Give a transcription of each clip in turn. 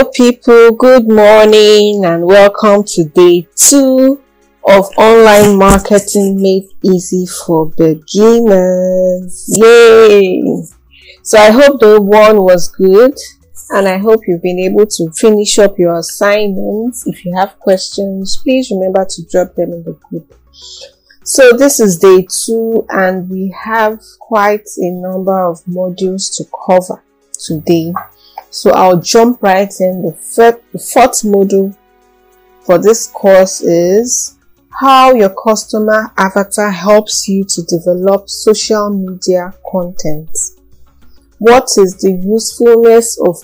Hello, people. Good morning and welcome to day two of online marketing made easy for beginners. Yay! So, I hope the one was good and I hope you've been able to finish up your assignments. If you have questions, please remember to drop them in the group. So, this is day two, and we have quite a number of modules to cover today. So I'll jump right in. The, the fourth module for this course is how your customer avatar helps you to develop social media content. What is the usefulness of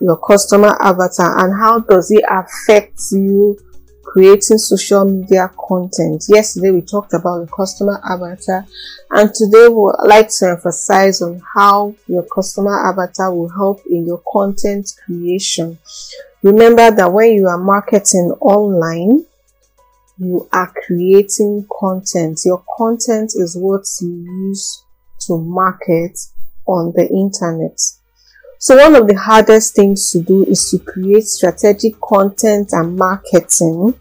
your customer avatar and how does it affect you creating social media content. Yesterday we talked about the customer avatar and today we'd like to emphasize on how your customer avatar will help in your content creation. Remember that when you are marketing online, you are creating content. Your content is what you use to market on the internet. So one of the hardest things to do is to create strategic content and marketing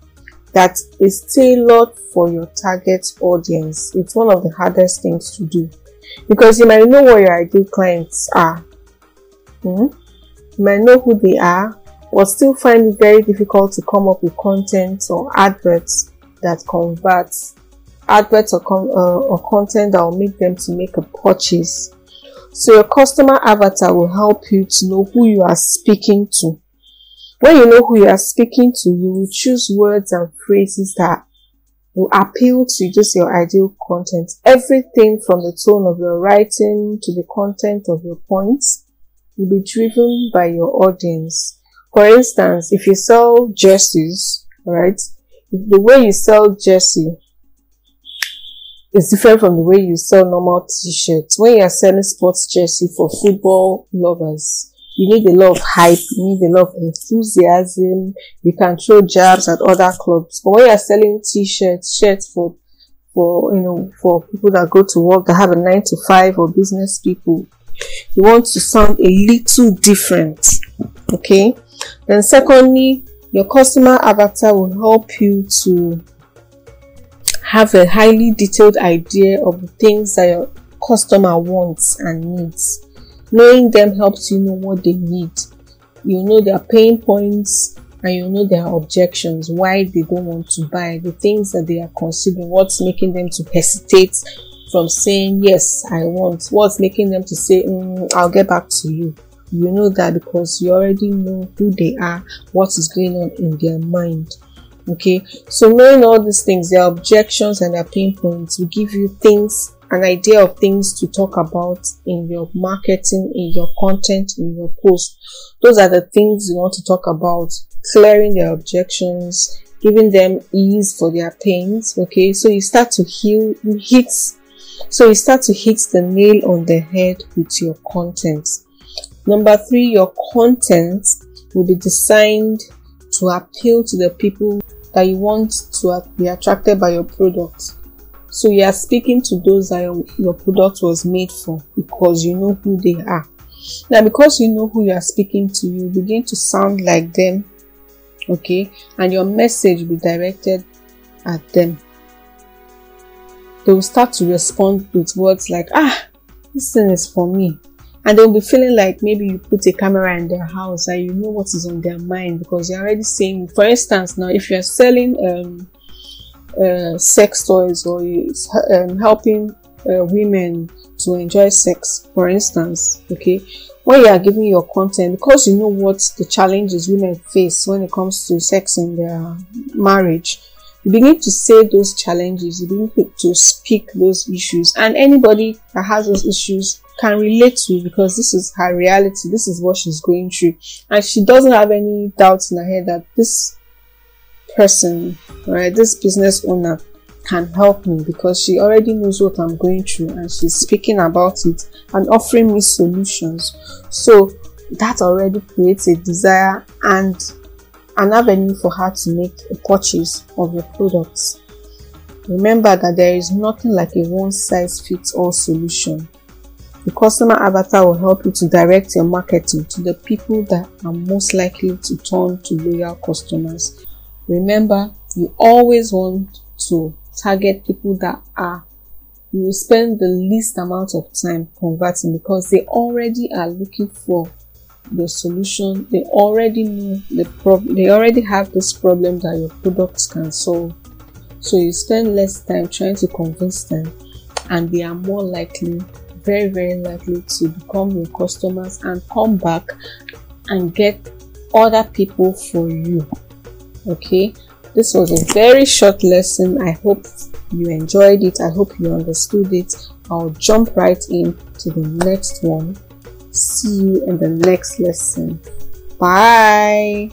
that is tailored for your target audience. It's one of the hardest things to do because you might know what your ideal clients are. Hmm? You might know who they are, but still find it very difficult to come up with content or adverts that converts adverts or, con- uh, or content that will make them to make a purchase. So your customer avatar will help you to know who you are speaking to when you know who you are speaking to, you will choose words and phrases that will appeal to just your ideal content. Everything from the tone of your writing to the content of your points will be driven by your audience. For instance, if you sell jerseys, right, the way you sell jersey is different from the way you sell normal t-shirts. When you are selling sports jersey for football lovers, you need a lot of hype, you need a lot of enthusiasm. You can throw jabs at other clubs. But when you're selling t-shirts, shirts for, for, you know, for people that go to work, that have a nine to five or business people, you want to sound a little different. Okay. Then secondly, your customer avatar will help you to have a highly detailed idea of the things that your customer wants and needs. Knowing them helps you know what they need. You know their pain points and you know their objections, why they don't want to buy, the things that they are considering, what's making them to hesitate from saying, Yes, I want, what's making them to say, mm, I'll get back to you. You know that because you already know who they are, what is going on in their mind. Okay, so knowing all these things, their objections and their pain points will give you things an idea of things to talk about in your marketing, in your content, in your post. Those are the things you want to talk about, clearing their objections, giving them ease for their pains. Okay, so you start to heal, hit, so you start to hit the nail on the head with your content. Number three, your content will be designed to appeal to the people that you want to be attracted by your product. So you are speaking to those that your, your product was made for because you know who they are. Now, because you know who you are speaking to, you begin to sound like them, okay, and your message will be directed at them. They will start to respond with words like, ah, this thing is for me. And they'll be feeling like maybe you put a camera in their house and you know what is on their mind because you're already saying, for instance, now if you're selling um, uh, sex toys or is um, helping uh, women to enjoy sex, for instance, okay, when you are giving your content, because you know what the challenges women face when it comes to sex in their marriage, you begin to say those challenges, you begin to speak those issues, and anybody that has those issues can relate to because this is her reality, this is what she's going through, and she doesn't have any doubts in her head that this person, right, this business owner can help me because she already knows what I'm going through and she's speaking about it and offering me solutions. So that already creates a desire and an avenue for her to make a purchase of your products. Remember that there is nothing like a one size fits all solution. The customer avatar will help you to direct your marketing to the people that are most likely to turn to loyal customers. Remember, you always want to target people that are you will spend the least amount of time converting because they already are looking for the solution. They already know the problem they already have this problem that your products can solve. So you spend less time trying to convince them and they are more likely very very likely to become your customers and come back and get other people for you okay? This was a very short lesson. I hope you enjoyed it. I hope you understood it. I'll jump right in to the next one. See you in the next lesson. Bye!